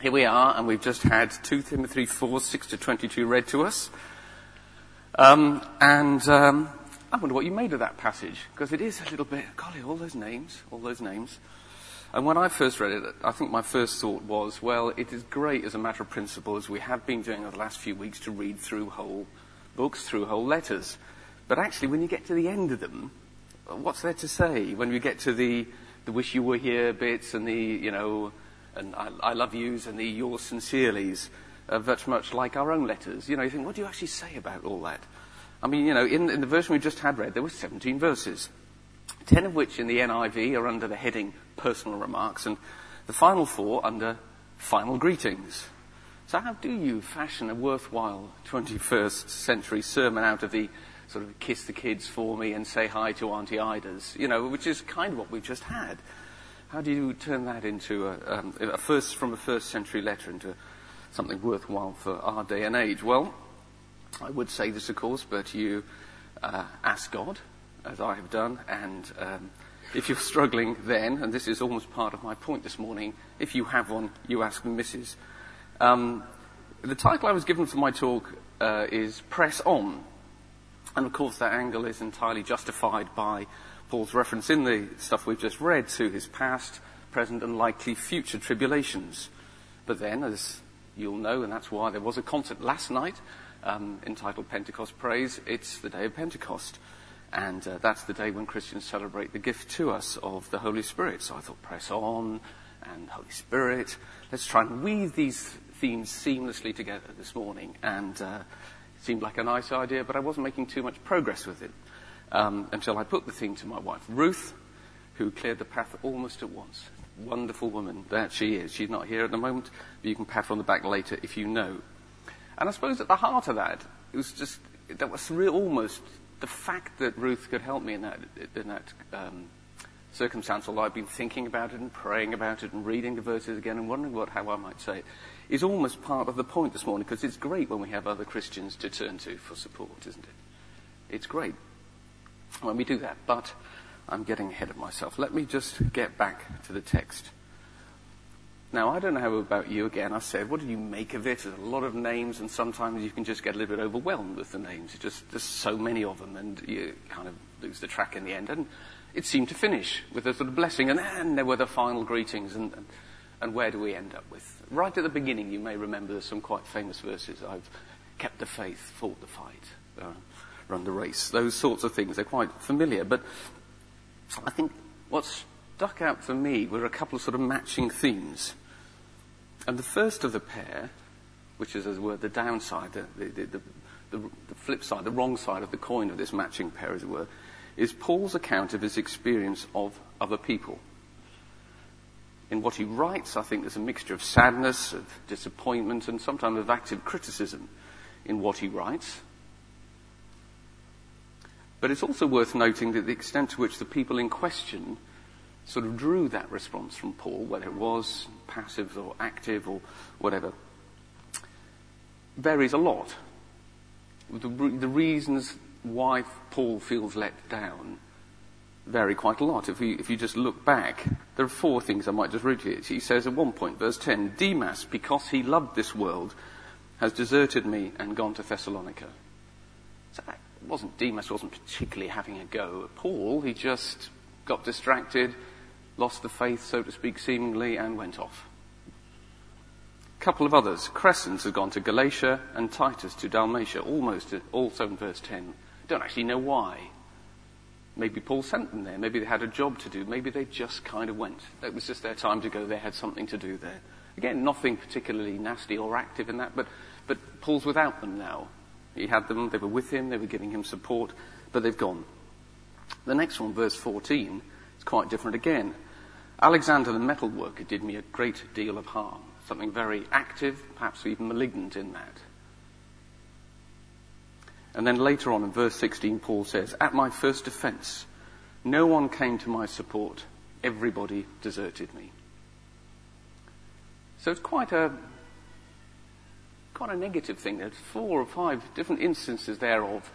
here we are, and we've just had 2 Timothy 4, 6 to 22 read to us. Um, and um, I wonder what you made of that passage, because it is a little bit, golly, all those names, all those names. And when I first read it, I think my first thought was, well, it is great as a matter of principle, as we have been doing over the last few weeks, to read through whole books, through whole letters. But actually, when you get to the end of them, what's there to say? When we get to the, the wish you were here bits and the, you know, and I, I love yous and the yours sincerely's, uh, very much like our own letters. You know, you think, what do you actually say about all that? I mean, you know, in, in the version we just had read, there were 17 verses. 10 of which in the NIV are under the heading personal remarks, and the final four under final greetings. So how do you fashion a worthwhile 21st century sermon out of the sort of kiss the kids for me and say hi to Auntie Ida's, you know, which is kind of what we've just had. How do you turn that into a, um, a first, from a first century letter into something worthwhile for our day and age? Well, I would say this, of course, but you uh, ask God, as I have done, and um, if you're struggling then, and this is almost part of my point this morning, if you have one, you ask the missus. Um, the title I was given for my talk uh, is Press On. And of course, that angle is entirely justified by Paul's reference in the stuff we've just read to his past, present, and likely future tribulations. But then, as you'll know, and that's why there was a concert last night um, entitled Pentecost Praise, it's the day of Pentecost. And uh, that's the day when Christians celebrate the gift to us of the Holy Spirit. So I thought, press on and Holy Spirit. Let's try and weave these themes seamlessly together this morning. And uh, seemed like a nice idea, but I wasn't making too much progress with it um, until I put the theme to my wife, Ruth, who cleared the path almost at once. Wonderful woman. that she is. She's not here at the moment, but you can pat her on the back later if you know. And I suppose at the heart of that, it was just, that was real, almost the fact that Ruth could help me in that, in that um, circumstance, although I've been thinking about it and praying about it and reading the verses again and wondering what, how I might say it, is almost part of the point this morning because it's great when we have other Christians to turn to for support, isn't it? It's great when we do that, but I'm getting ahead of myself. Let me just get back to the text. Now, I don't know about you again. I said, what do you make of it? There's a lot of names, and sometimes you can just get a little bit overwhelmed with the names. Just, there's so many of them, and you kind of lose the track in the end. And it seemed to finish with a sort of blessing, and then there were the final greetings, and, and, and where do we end up with? Right at the beginning, you may remember there's some quite famous verses. I've kept the faith, fought the fight, uh, run the race. Those sorts of things, they're quite familiar. But I think what stuck out for me were a couple of sort of matching themes. And the first of the pair, which is, as it were, the downside, the, the, the, the, flip side, the wrong side of the coin of this matching pair, as it were, is Paul's account of his experience of other people. In what he writes, I think there's a mixture of sadness, of disappointment, and sometimes of active criticism in what he writes. But it's also worth noting that the extent to which the people in question sort of drew that response from Paul, whether it was passive or active or whatever, varies a lot. The, the reasons why Paul feels let down vary quite a lot. If you, if you just look back, there are four things I might just read to you. He says at one point, verse 10, Demas, because he loved this world, has deserted me and gone to Thessalonica. So that wasn't, Demas wasn't particularly having a go at Paul. He just got distracted, lost the faith, so to speak, seemingly, and went off. A couple of others. Crescens had gone to Galatia and Titus to Dalmatia, almost also in verse 10. Don't actually know why. Maybe Paul sent them there. Maybe they had a job to do. Maybe they just kind of went. It was just their time to go. They had something to do there. Again, nothing particularly nasty or active in that, but, but Paul's without them now. He had them, they were with him, they were giving him support, but they've gone. The next one, verse 14, is quite different again. Alexander the metal worker did me a great deal of harm. Something very active, perhaps even malignant in that. And then later on in verse 16, Paul says, At my first offense, no one came to my support. Everybody deserted me. So it's quite a, quite a negative thing. There's four or five different instances there of,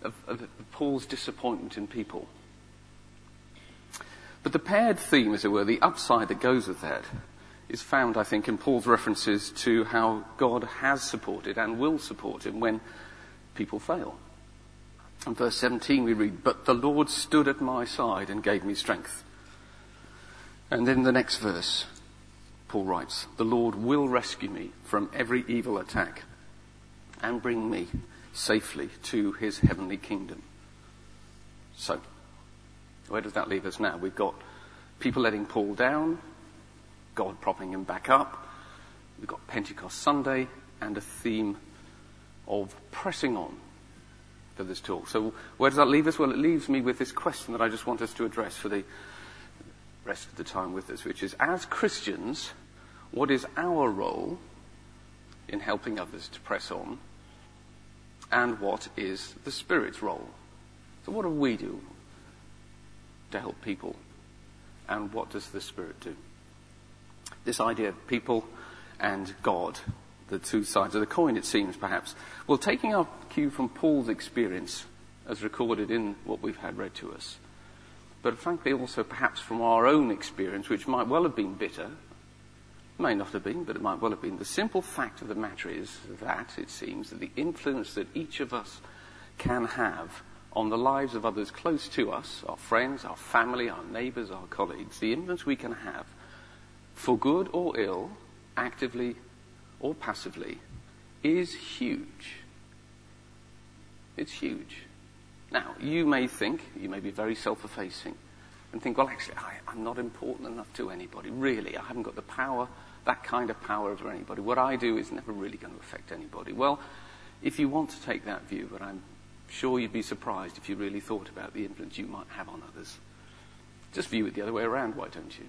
of, of Paul's disappointment in people. But the paired theme, as it were, the upside that goes with that, is found, I think, in Paul's references to how God has supported and will support him when people fail. In verse 17 we read, But the Lord stood at my side and gave me strength. And in the next verse, Paul writes, The Lord will rescue me from every evil attack and bring me safely to his heavenly kingdom. So, where does that leave us now? We've got people letting Paul down, God propping him back up, we've got Pentecost Sunday, and a theme of pressing on for this talk. So, where does that leave us? Well, it leaves me with this question that I just want us to address for the rest of the time with us, which is as Christians, what is our role in helping others to press on? And what is the Spirit's role? So, what do we do to help people? And what does the Spirit do? This idea of people and God, the two sides of the coin, it seems, perhaps. Well, taking our cue from Paul's experience, as recorded in what we've had read to us, but frankly also perhaps from our own experience, which might well have been bitter, may not have been, but it might well have been. The simple fact of the matter is that, it seems, that the influence that each of us can have on the lives of others close to us, our friends, our family, our neighbours, our colleagues, the influence we can have, for good or ill, actively or passively, is huge. It's huge. Now, you may think, you may be very self-effacing, and think, well, actually, I, I'm not important enough to anybody. Really, I haven't got the power, that kind of power over anybody. What I do is never really going to affect anybody. Well, if you want to take that view, but I'm sure you'd be surprised if you really thought about the influence you might have on others. Just view it the other way around, why don't you?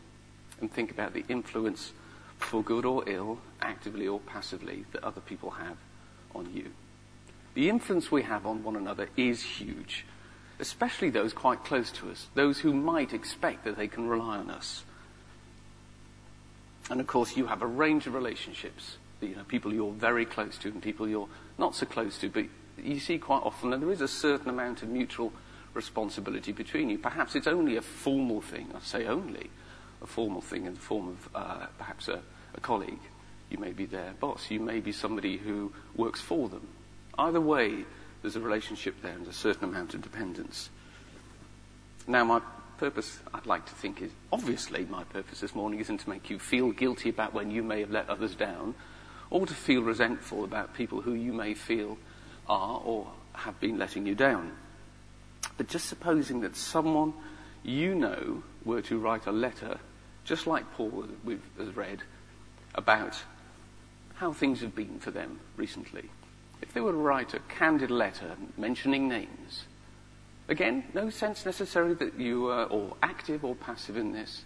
And think about the influence, for good or ill, actively or passively, that other people have on you. The influence we have on one another is huge, especially those quite close to us, those who might expect that they can rely on us. And of course, you have a range of relationships. You know, people you're very close to and people you're not so close to, but you see quite often that there is a certain amount of mutual responsibility between you. Perhaps it's only a formal thing. I say only a formal thing in the form of uh, perhaps a, a colleague. You may be their boss. You may be somebody who works for them. Either way, there's a relationship there and a certain amount of dependence. Now, my purpose, I'd like to think, is obviously my purpose this morning isn't to make you feel guilty about when you may have let others down, or to feel resentful about people who you may feel are or have been letting you down. But just supposing that someone you know were to write a letter, just like Paul has read, about how things have been for them recently if they were to write a candid letter mentioning names, again, no sense necessarily that you are or active or passive in this.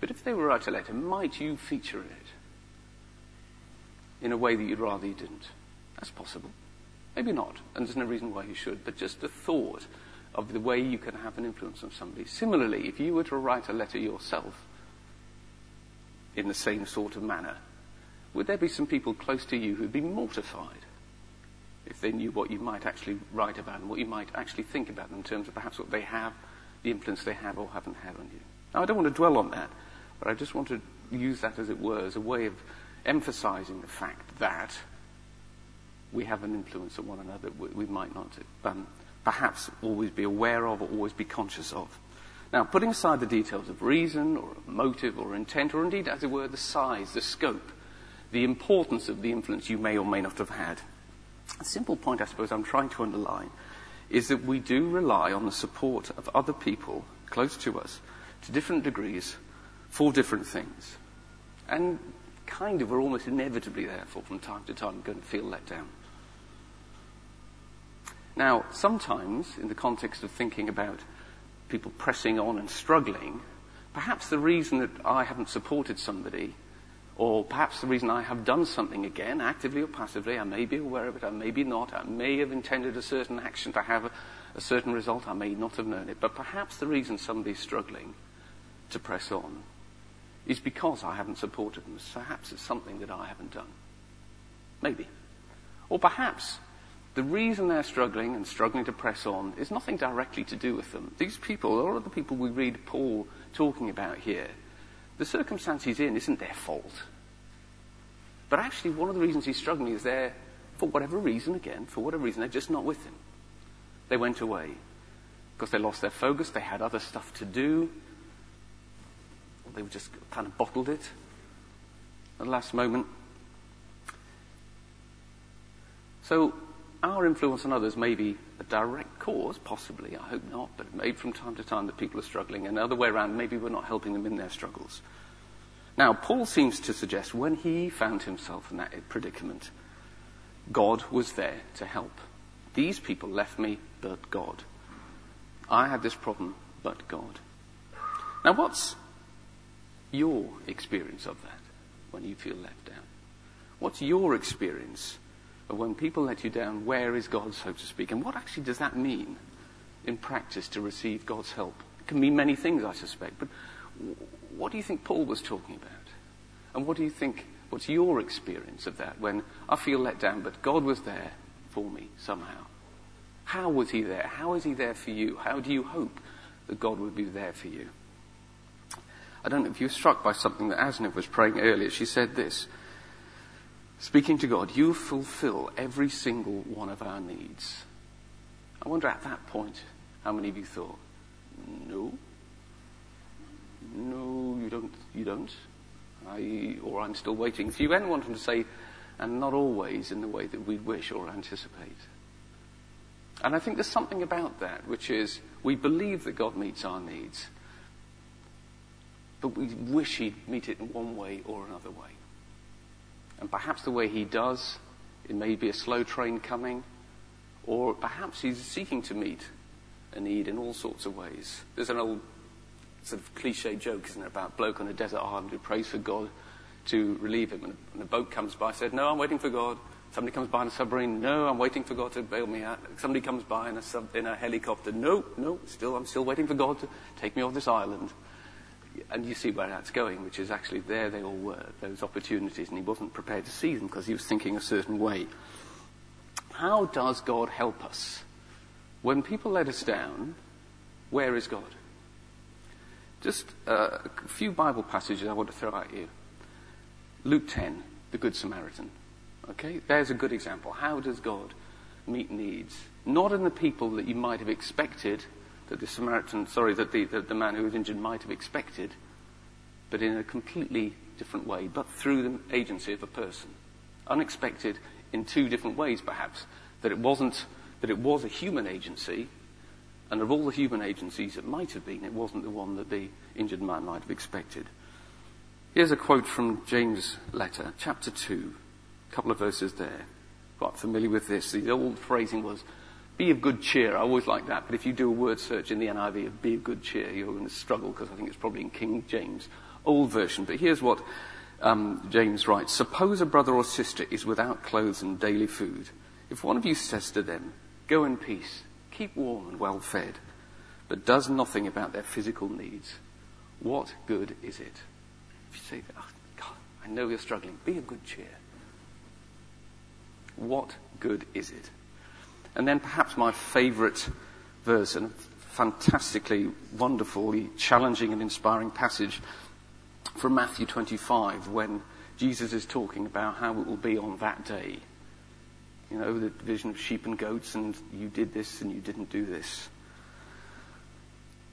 But if they were to write a letter, might you feature in it in a way that you'd rather you didn't? That's possible. Maybe not, and there's no reason why you should, but just the thought of the way you can have an influence on somebody. Similarly, if you were to write a letter yourself in the same sort of manner, would there be some people close to you who'd be mortified if they knew what you might actually write about them, what you might actually think about them in terms of perhaps what they have, the influence they have or haven't had on you? Now, I don't want to dwell on that, but I just want to use that, as it were, as a way of emphasizing the fact that we have an influence on one another that we might not um, perhaps always be aware of or always be conscious of. Now, putting aside the details of reason or motive or intent, or indeed, as it were, the size, the scope the importance of the influence you may or may not have had. A simple point, I suppose, I'm trying to underline is that we do rely on the support of other people close to us to different degrees for different things. And kind of, we're almost inevitably, therefore, from time to time, going to feel let down. Now, sometimes, in the context of thinking about people pressing on and struggling, perhaps the reason that I haven't supported somebody or perhaps the reason I have done something again, actively or passively, I may be aware of it, I may be not, I may have intended a certain action to have a, a certain result, I may not have known it. But perhaps the reason somebody's struggling to press on is because I haven't supported them. Perhaps it's something that I haven't done. Maybe. Or perhaps the reason they're struggling and struggling to press on is nothing directly to do with them. These people, all of the people we read Paul talking about here, the circumstance he's in isn't their fault. But actually, one of the reasons he's struggling is they're, for whatever reason, again, for whatever reason, they're just not with him. They went away because they lost their focus, they had other stuff to do, they just kind of bottled it at the last moment. So, our influence on others may be a direct cause, possibly, I hope not, but maybe from time to time that people are struggling, and the other way around, maybe we're not helping them in their struggles. Now, Paul seems to suggest when he found himself in that predicament, God was there to help. These people left me, but God. I had this problem, but God. Now, what's your experience of that when you feel left out? What's your experience of when people let you down? Where is God, so to speak? And what actually does that mean in practice to receive God's help? It can mean many things, I suspect, but what do you think Paul was talking about? And what do you think, what's your experience of that when I feel let down, but God was there for me somehow? How was he there? How is he there for you? How do you hope that God would be there for you? I don't know if you were struck by something that Asna was praying earlier. She said this, speaking to God, you fulfill every single one of our needs. I wonder at that point, how many of you thought, no, no, you don't, you don't. I, or I'm still waiting. If you want to say, and not always in the way that we'd wish or anticipate. And I think there's something about that, which is we believe that God meets our needs, but we wish He'd meet it in one way or another way. And perhaps the way He does, it may be a slow train coming, or perhaps He's seeking to meet a need in all sorts of ways. There's an old sort of cliche joke, isn't it, about a bloke on a desert island who prays for God to relieve him, and, a boat comes by, said, "No, I'm waiting for God." Somebody comes by in a submarine. No, I'm waiting for God to bail me out. Somebody comes by in a, sub, in a helicopter. No, no, still, I'm still waiting for God to take me off this island. And you see where that's going, which is actually there they all were, those opportunities, and he wasn't prepared to see them because he was thinking a certain way. How does God help us? When people let us down, where is God? Just uh, a few Bible passages I want to throw at you. Luke 10, the Good Samaritan. Okay, there's a good example. How does God meet needs? Not in the people that you might have expected, that the Samaritan, sorry, that the, the, man who was injured might have expected, but in a completely different way, but through the agency of a person. Unexpected in two different ways, perhaps. That it wasn't, that it was a human agency, and of all the human agencies it might have been, it wasn't the one that the injured man might have expected. Here's a quote from James' letter, chapter 2, a couple of verses there. Quite familiar with this. The old phrasing was, be of good cheer. I always like that. But if you do a word search in the NIV of be of good cheer, you're going to struggle because I think it's probably in King James, old version. But here's what um, James writes. Suppose a brother or sister is without clothes and daily food. If one of you says to them, go in peace, keep warm and well fed, but does nothing about their physical needs, what good is it? If you say, oh, God, I know you're struggling, be of good cheer. What good is it? And then perhaps my favorite verse, and fantastically, wonderfully challenging and inspiring passage from Matthew 25 when Jesus is talking about how it will be on that day. You know, the division of sheep and goats, and you did this and you didn't do this.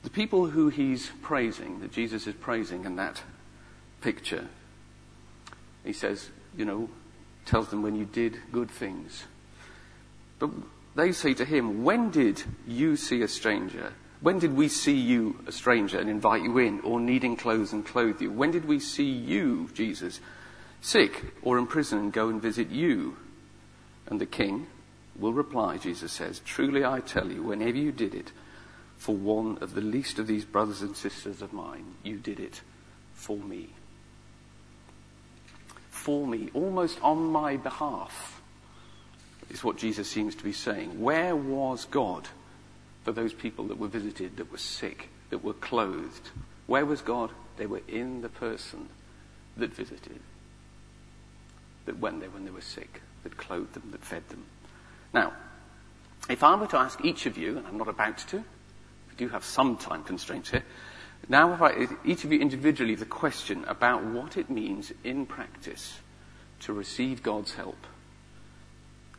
The people who he's praising, that Jesus is praising in that picture, he says, you know, tells them when you did good things. But they say to him, When did you see a stranger? When did we see you, a stranger, and invite you in, or needing clothes and clothe you? When did we see you, Jesus, sick or in prison and go and visit you? And the king will reply, Jesus says, Truly I tell you, whenever you did it for one of the least of these brothers and sisters of mine, you did it for me for me, almost on my behalf, is what Jesus seems to be saying. Where was God for those people that were visited, that were sick, that were clothed? Where was God? They were in the person that visited, that went there when they were sick, that clothed them, that fed them. Now, if I were to ask each of you, and I'm not about to, we do have some time constraints here, Now, if I, each of you individually, the question about what it means in practice to receive God's help.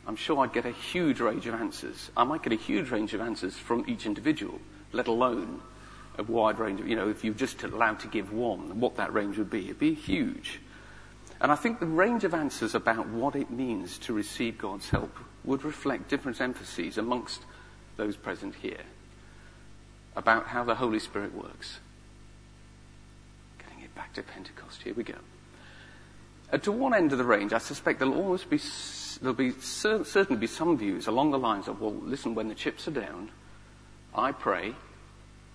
I'm sure I'd get a huge range of answers. I might get a huge range of answers from each individual, let alone a wide range of, you know, if you're just allowed to give one, what that range would be. It'd be huge. And I think the range of answers about what it means to receive God's help would reflect different emphases amongst those present here about how the Holy Spirit works. Getting it back to Pentecost, here we go. At to one end of the range, I suspect there'll almost be, there'll be certainly be some views along the lines of, well, listen, when the chips are down, I pray.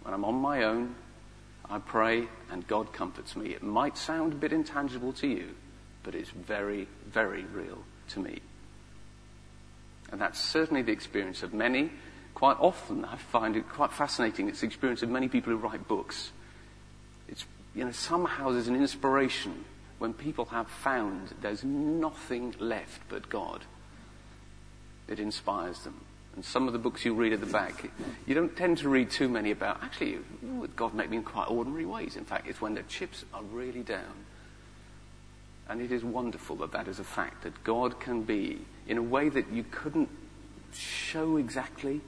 When I'm on my own, I pray and God comforts me. It might sound a bit intangible to you, but it's very, very real to me. And that's certainly the experience of many. Quite often, I find it quite fascinating. It's the experience of many people who write books. It's, you know, somehow there's an inspiration when people have found there's nothing left but God. It inspires them. And some of the books you read at the back, you don't tend to read too many about, actually, God made me in quite ordinary ways. In fact, it's when the chips are really down and it is wonderful that that is a fact, that God can be in a way that you couldn't show exactly.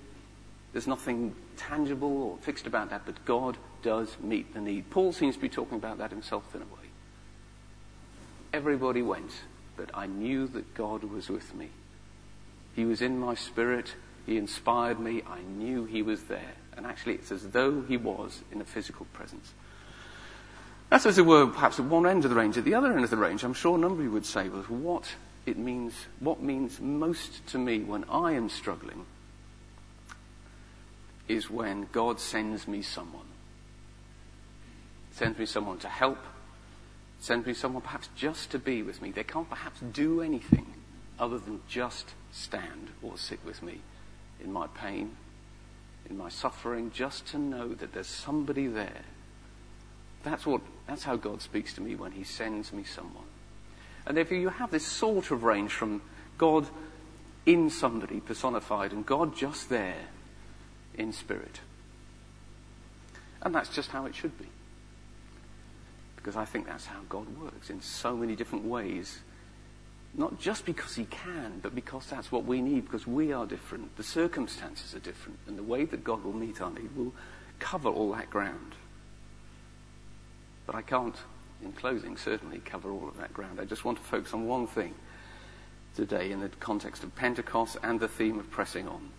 There's nothing tangible or fixed about that, but God does meet the need. Paul seems to be talking about that himself in a way. Everybody went, but I knew that God was with me. He was in my spirit. He inspired me. I knew he was there. And actually, it's as though he was in a physical presence. That's as it were, perhaps at one end of the range. At the other end of the range, I'm sure a number of you would say was what it means, what means most to me when I am struggling is when God sends me someone. Sends me someone to help, sends me someone perhaps just to be with me. They can't perhaps do anything other than just stand or sit with me in my pain, in my suffering, just to know that there's somebody there that's what, that's how God speaks to me when He sends me someone. And therefore you have this sort of range from God in somebody personified and God just there in spirit. And that's just how it should be. Because I think that's how God works in so many different ways. Not just because He can, but because that's what we need, because we are different. The circumstances are different, and the way that God will meet our need will cover all that ground. But I can't, in closing, certainly cover all of that ground. I just want to focus on one thing today in the context of Pentecost and the theme of pressing on.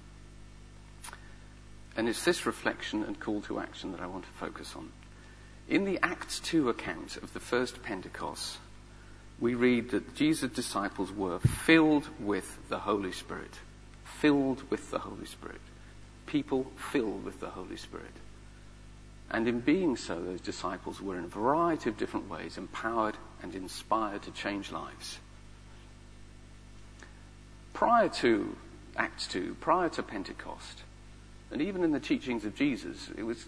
And it's this reflection and call to action that I want to focus on. In the Acts 2 account of the first Pentecost, we read that Jesus' disciples were filled with the Holy Spirit. Filled with the Holy Spirit. People filled with the Holy Spirit. And in being so, those disciples were in a variety of different ways empowered and inspired to change lives. Prior to Acts 2, prior to Pentecost, and even in the teachings of Jesus, it was,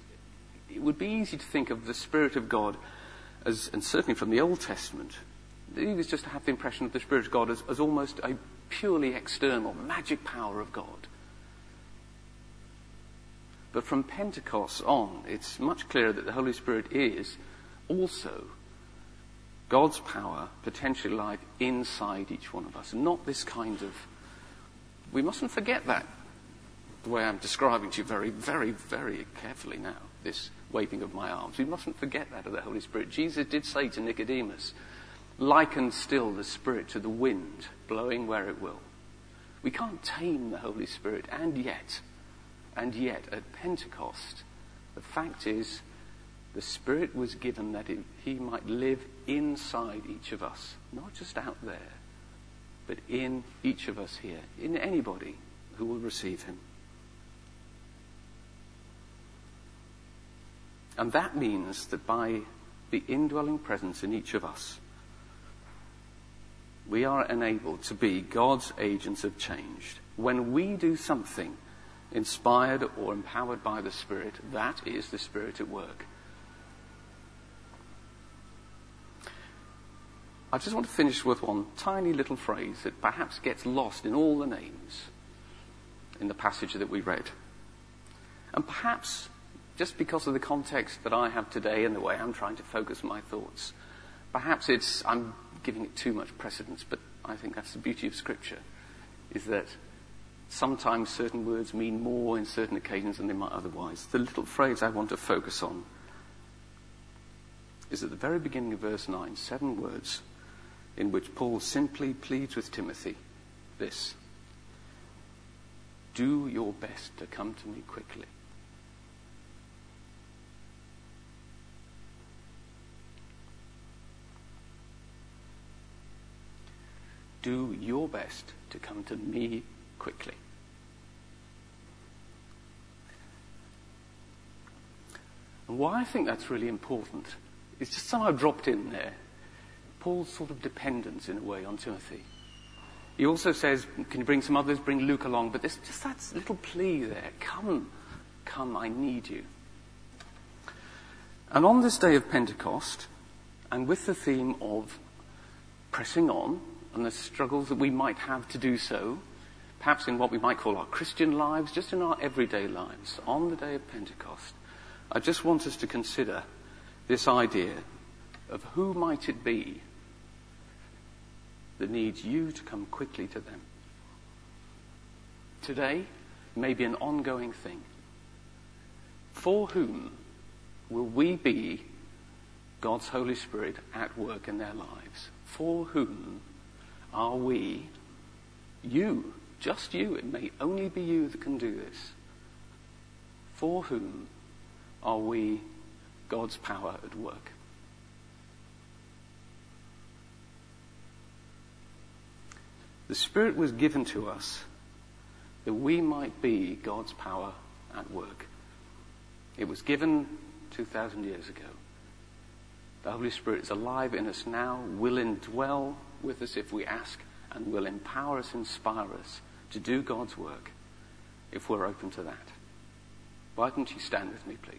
it would be easy to think of the Spirit of God as, and certainly from the Old Testament, it was just to have the impression of the Spirit of God as, as almost a purely external magic power of God. But from Pentecost on, it's much clearer that the Holy Spirit is also God's power potentially live inside each one of us. Not this kind of. We mustn't forget that. The way I'm describing to you very, very, very carefully now, this waving of my arms. We mustn't forget that of the Holy Spirit. Jesus did say to Nicodemus, liken still the Spirit to the wind, blowing where it will. We can't tame the Holy Spirit, and yet and yet, at Pentecost, the fact is, the Spirit was given that it, He might live inside each of us, not just out there, but in each of us here, in anybody who will receive Him. And that means that by the indwelling presence in each of us, we are enabled to be God's agents of change. When we do something inspired or empowered by the Spirit, that is the Spirit at work. I just want to finish with one tiny little phrase that perhaps gets lost in all the names in the passage that we read. And perhaps just because of the context that I have today and the way I'm trying to focus my thoughts. Perhaps it's, I'm giving it too much precedence, but I think that's the beauty of Scripture, is that sometimes certain words mean more in certain occasions than they might otherwise. The little phrase I want to focus on is at the very beginning of verse 9, seven words in which Paul simply pleads with Timothy this Do your best to come to me quickly. Do your best to come to me quickly. And why I think that's really important is just somehow dropped in there. Paul's sort of dependence in a way on Timothy. He also says, Can you bring some others? Bring Luke along. But there's just that little plea there. Come, come, I need you. And on this day of Pentecost, and with the theme of pressing on and the struggles that we might have to do so, perhaps in what we might call our Christian lives, just in our everyday lives, on the day of Pentecost, I just want us to consider this idea of who might it be that needs you to come quickly to them. Today may be an ongoing thing. For whom will we be God's Holy Spirit at work in their lives? For whom are we, you, just you, it may only be you that can do this. For whom are we God's power at work? The Spirit was given to us that we might be God's power at work. It was given 2,000 years ago. The Holy Spirit is alive in us now, will indwell with us if we ask, and will empower us, inspire us to do God's work if we're open to that. Why don't you stand with me, please?